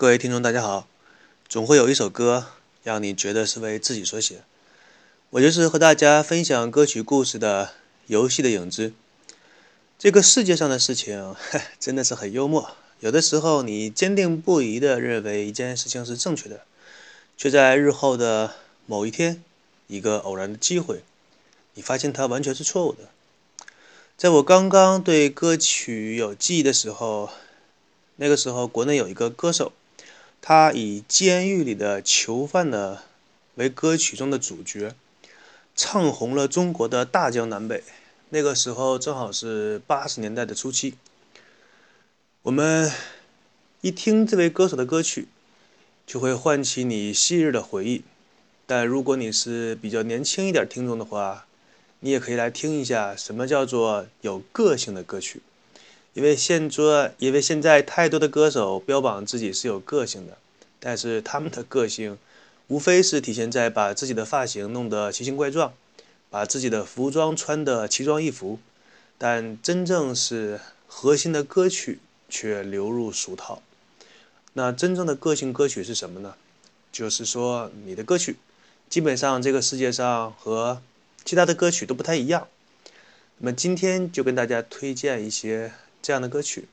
各位听众，大家好。总会有一首歌让你觉得是为自己所写。我就是和大家分享歌曲故事的《游戏的影子》。这个世界上的事情 真的是很幽默。有的时候，你坚定不移地认为一件事情是正确的，却在日后的某一天，一个偶然的机会，你发现它完全是错误的。在我刚刚对歌曲有记忆的时候。那个时候，国内有一个歌手，他以监狱里的囚犯呢为歌曲中的主角，唱红了中国的大江南北。那个时候正好是八十年代的初期。我们一听这位歌手的歌曲，就会唤起你昔日的回忆。但如果你是比较年轻一点听众的话，你也可以来听一下什么叫做有个性的歌曲。因为现做，因为现在太多的歌手标榜自己是有个性的，但是他们的个性，无非是体现在把自己的发型弄得奇形怪状，把自己的服装穿得奇装异服，但真正是核心的歌曲却流入俗套。那真正的个性歌曲是什么呢？就是说你的歌曲，基本上这个世界上和其他的歌曲都不太一样。那么今天就跟大家推荐一些。这样的歌曲，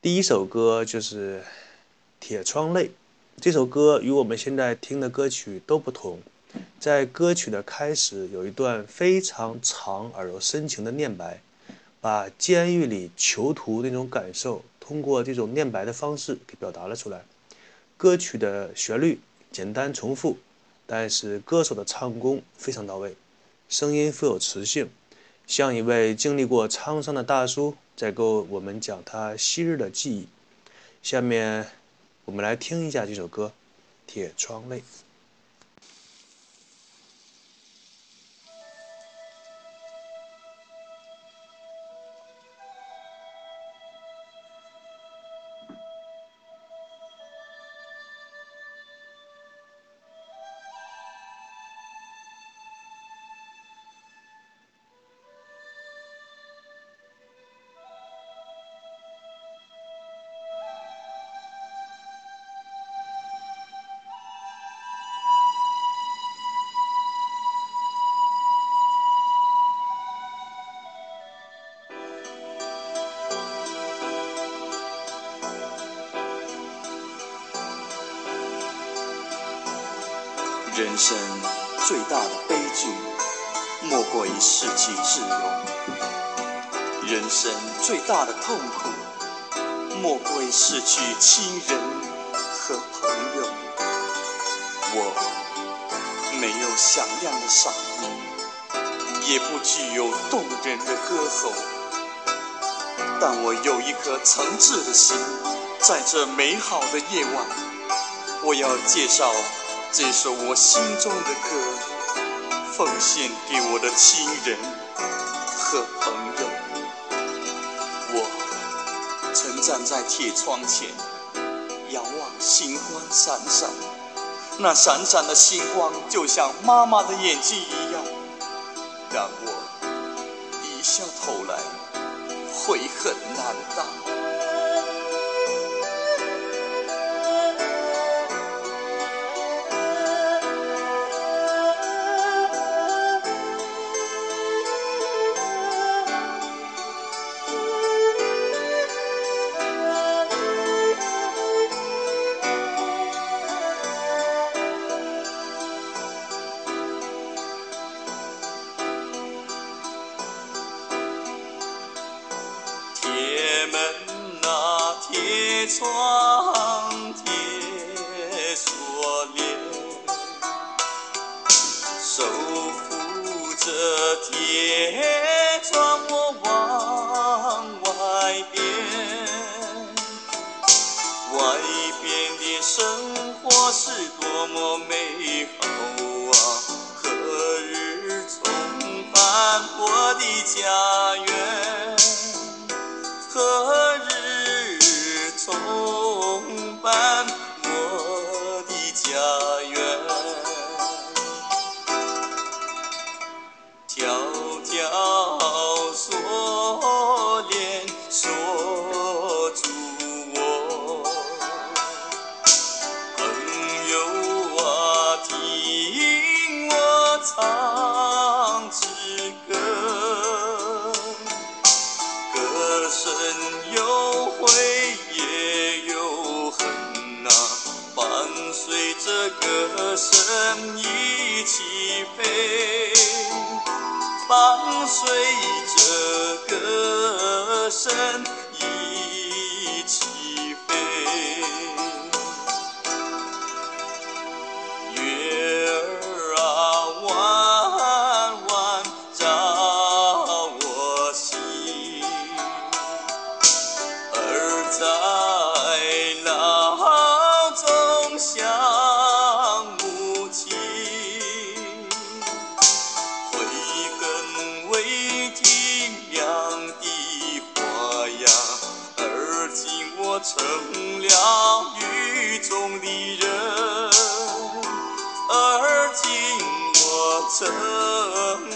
第一首歌就是《铁窗泪》。这首歌与我们现在听的歌曲都不同，在歌曲的开始有一段非常长而又深情的念白，把监狱里囚徒那种感受通过这种念白的方式给表达了出来。歌曲的旋律简单重复，但是歌手的唱功非常到位，声音富有磁性。像一位经历过沧桑的大叔，在给我们讲他昔日的记忆。下面，我们来听一下这首歌《铁窗泪》。人生最大的悲剧，莫过于失去自由；人生最大的痛苦，莫过于失去亲人和朋友。我没有响亮的嗓音，也不具有动人的歌喉，但我有一颗诚挚的心，在这美好的夜晚，我要介绍。这首我心中的歌，奉献给我的亲人和朋友。我曾站在铁窗前，遥望星光闪闪，那闪闪的星光就像妈妈的眼睛一样，让我低下头来，悔恨难当。手扶着铁窗，我往外边，外边的生活是多么美好啊！何日重返我的家身一起飞，伴随。成了雨中的人，而今我成。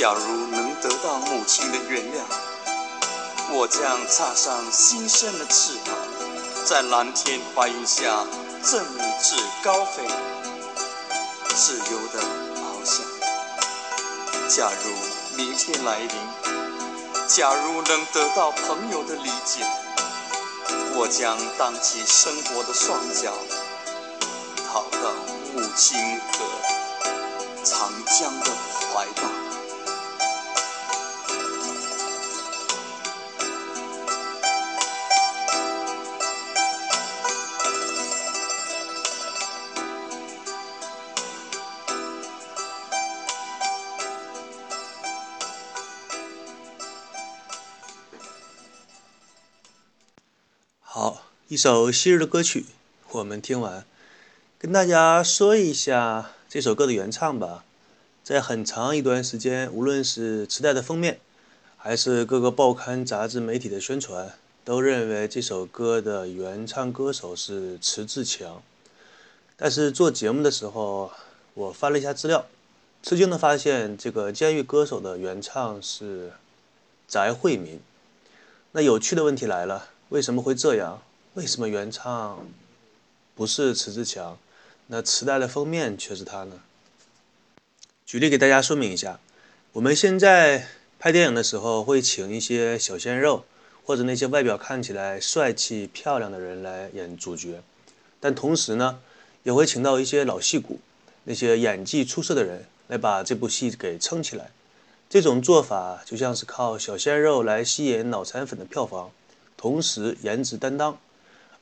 假如能得到母亲的原谅我将插上新生的翅膀在蓝天白云下振翅高飞自由的翱翔假如明天来临假如能得到朋友的理解我将荡起生活的双桨逃到母亲的长江的怀抱。好一首昔日的歌曲，我们听完，跟大家说一下这首歌的原唱吧。在很长一段时间，无论是磁带的封面，还是各个报刊杂志媒体的宣传，都认为这首歌的原唱歌手是迟志强。但是做节目的时候，我翻了一下资料，吃惊的发现，这个监狱歌手的原唱是翟惠民。那有趣的问题来了，为什么会这样？为什么原唱不是迟志强，那磁带的封面却是他呢？举例给大家说明一下，我们现在拍电影的时候会请一些小鲜肉，或者那些外表看起来帅气漂亮的人来演主角，但同时呢，也会请到一些老戏骨，那些演技出色的人来把这部戏给撑起来。这种做法就像是靠小鲜肉来吸引脑残粉的票房，同时颜值担当。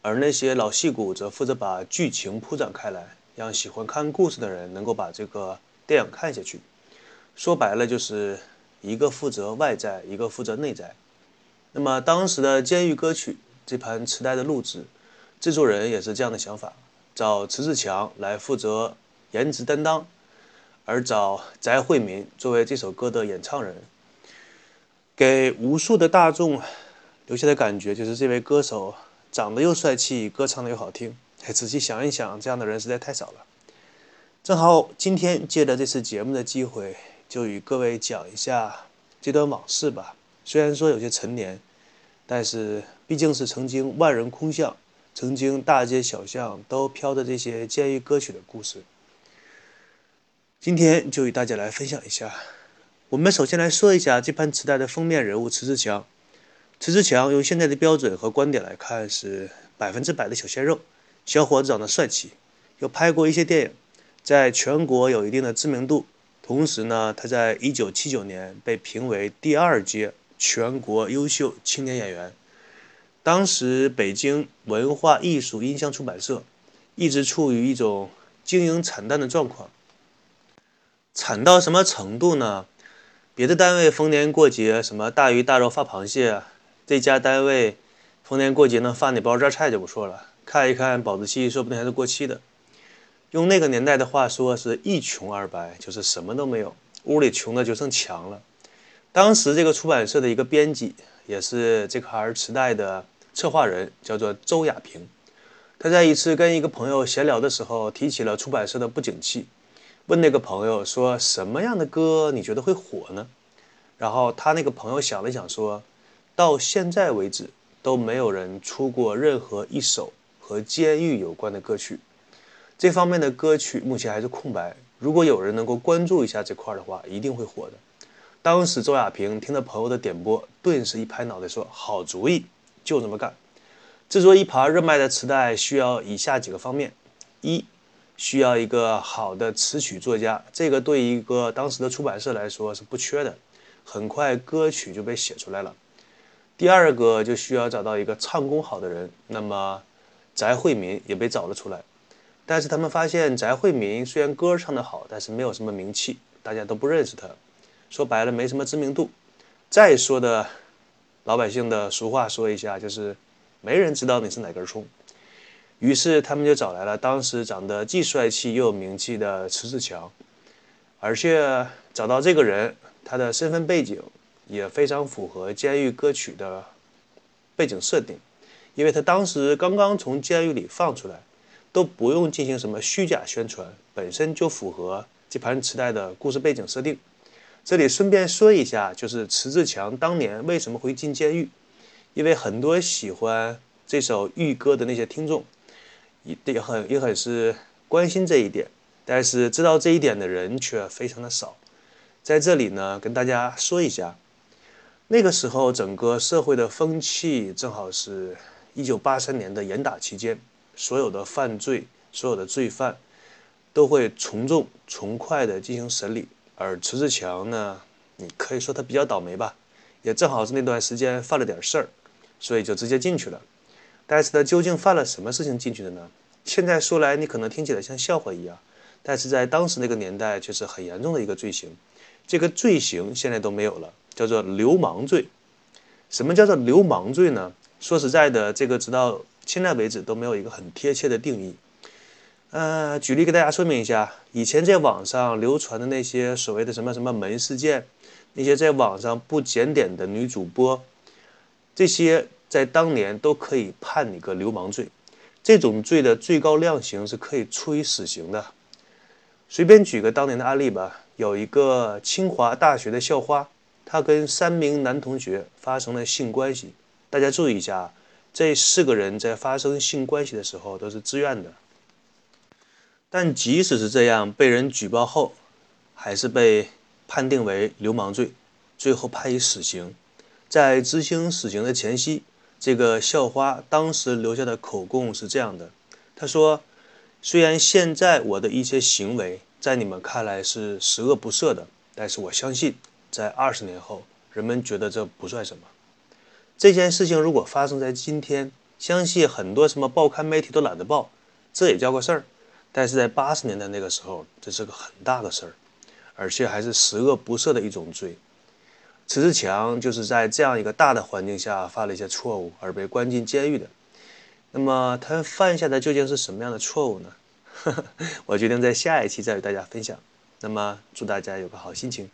而那些老戏骨则负责把剧情铺展开来，让喜欢看故事的人能够把这个电影看下去。说白了，就是一个负责外在，一个负责内在。那么当时的《监狱歌曲》这盘磁带的录制，制作人也是这样的想法：找迟志强来负责颜值担当，而找翟惠民作为这首歌的演唱人，给无数的大众留下的感觉就是这位歌手。长得又帅气，歌唱的又好听，哎，仔细想一想，这样的人实在太少了。正好今天借着这次节目的机会，就与各位讲一下这段往事吧。虽然说有些陈年，但是毕竟是曾经万人空巷，曾经大街小巷都飘着这些监狱歌曲的故事。今天就与大家来分享一下。我们首先来说一下这盘磁带的封面人物迟志强。迟志强用现在的标准和观点来看是百分之百的小鲜肉，小伙子长得帅气，又拍过一些电影，在全国有一定的知名度。同时呢，他在一九七九年被评为第二届全国优秀青年演员。当时北京文化艺术音像出版社一直处于一种经营惨淡的状况，惨到什么程度呢？别的单位逢年过节什么大鱼大肉发螃蟹。这家单位逢年过节能发你包榨菜就不错了，看一看保质期，说不定还是过期的。用那个年代的话说，是一穷二白，就是什么都没有，屋里穷的就剩墙了。当时这个出版社的一个编辑，也是这盘磁带的策划人，叫做周亚平。他在一次跟一个朋友闲聊的时候，提起了出版社的不景气，问那个朋友说：“什么样的歌你觉得会火呢？”然后他那个朋友想了想说。到现在为止，都没有人出过任何一首和监狱有关的歌曲。这方面的歌曲目前还是空白。如果有人能够关注一下这块的话，一定会火的。当时周亚平听了朋友的点播，顿时一拍脑袋说：“好主意，就这么干。”制作一盘热卖的磁带需要以下几个方面：一，需要一个好的词曲作家，这个对一个当时的出版社来说是不缺的。很快，歌曲就被写出来了。第二个就需要找到一个唱功好的人，那么翟惠民也被找了出来，但是他们发现翟惠民虽然歌唱得好，但是没有什么名气，大家都不认识他，说白了没什么知名度。再说的老百姓的俗话说一下，就是没人知道你是哪根葱。于是他们就找来了当时长得既帅气又有名气的迟志强，而且找到这个人，他的身份背景。也非常符合监狱歌曲的背景设定，因为他当时刚刚从监狱里放出来，都不用进行什么虚假宣传，本身就符合这盘磁带的故事背景设定。这里顺便说一下，就是迟志强当年为什么会进监狱，因为很多喜欢这首狱歌的那些听众，也也很也很是关心这一点，但是知道这一点的人却非常的少。在这里呢，跟大家说一下。那个时候，整个社会的风气正好是一九八三年的严打期间，所有的犯罪、所有的罪犯都会从重从快的进行审理。而迟志强呢，你可以说他比较倒霉吧，也正好是那段时间犯了点事儿，所以就直接进去了。但是他究竟犯了什么事情进去的呢？现在说来，你可能听起来像笑话一样，但是在当时那个年代却是很严重的一个罪行。这个罪行现在都没有了。叫做流氓罪，什么叫做流氓罪呢？说实在的，这个直到现在为止都没有一个很贴切的定义。呃，举例给大家说明一下，以前在网上流传的那些所谓的什么什么门事件，那些在网上不检点的女主播，这些在当年都可以判你个流氓罪。这种罪的最高量刑是可以处以死刑的。随便举个当年的案例吧，有一个清华大学的校花，她跟三名男同学发生了性关系。大家注意一下，这四个人在发生性关系的时候都是自愿的。但即使是这样，被人举报后，还是被判定为流氓罪，最后判以死刑。在执行死刑的前夕，这个校花当时留下的口供是这样的：她说，虽然现在我的一些行为在你们看来是十恶不赦的，但是我相信，在二十年后，人们觉得这不算什么。这件事情如果发生在今天，相信很多什么报刊媒体都懒得报，这也叫个事儿。但是在八十年代那个时候，这是个很大的事儿，而且还是十恶不赦的一种罪。迟志强就是在这样一个大的环境下犯了一些错误而被关进监狱的。那么他犯下的究竟是什么样的错误呢？我决定在下一期再与大家分享。那么祝大家有个好心情。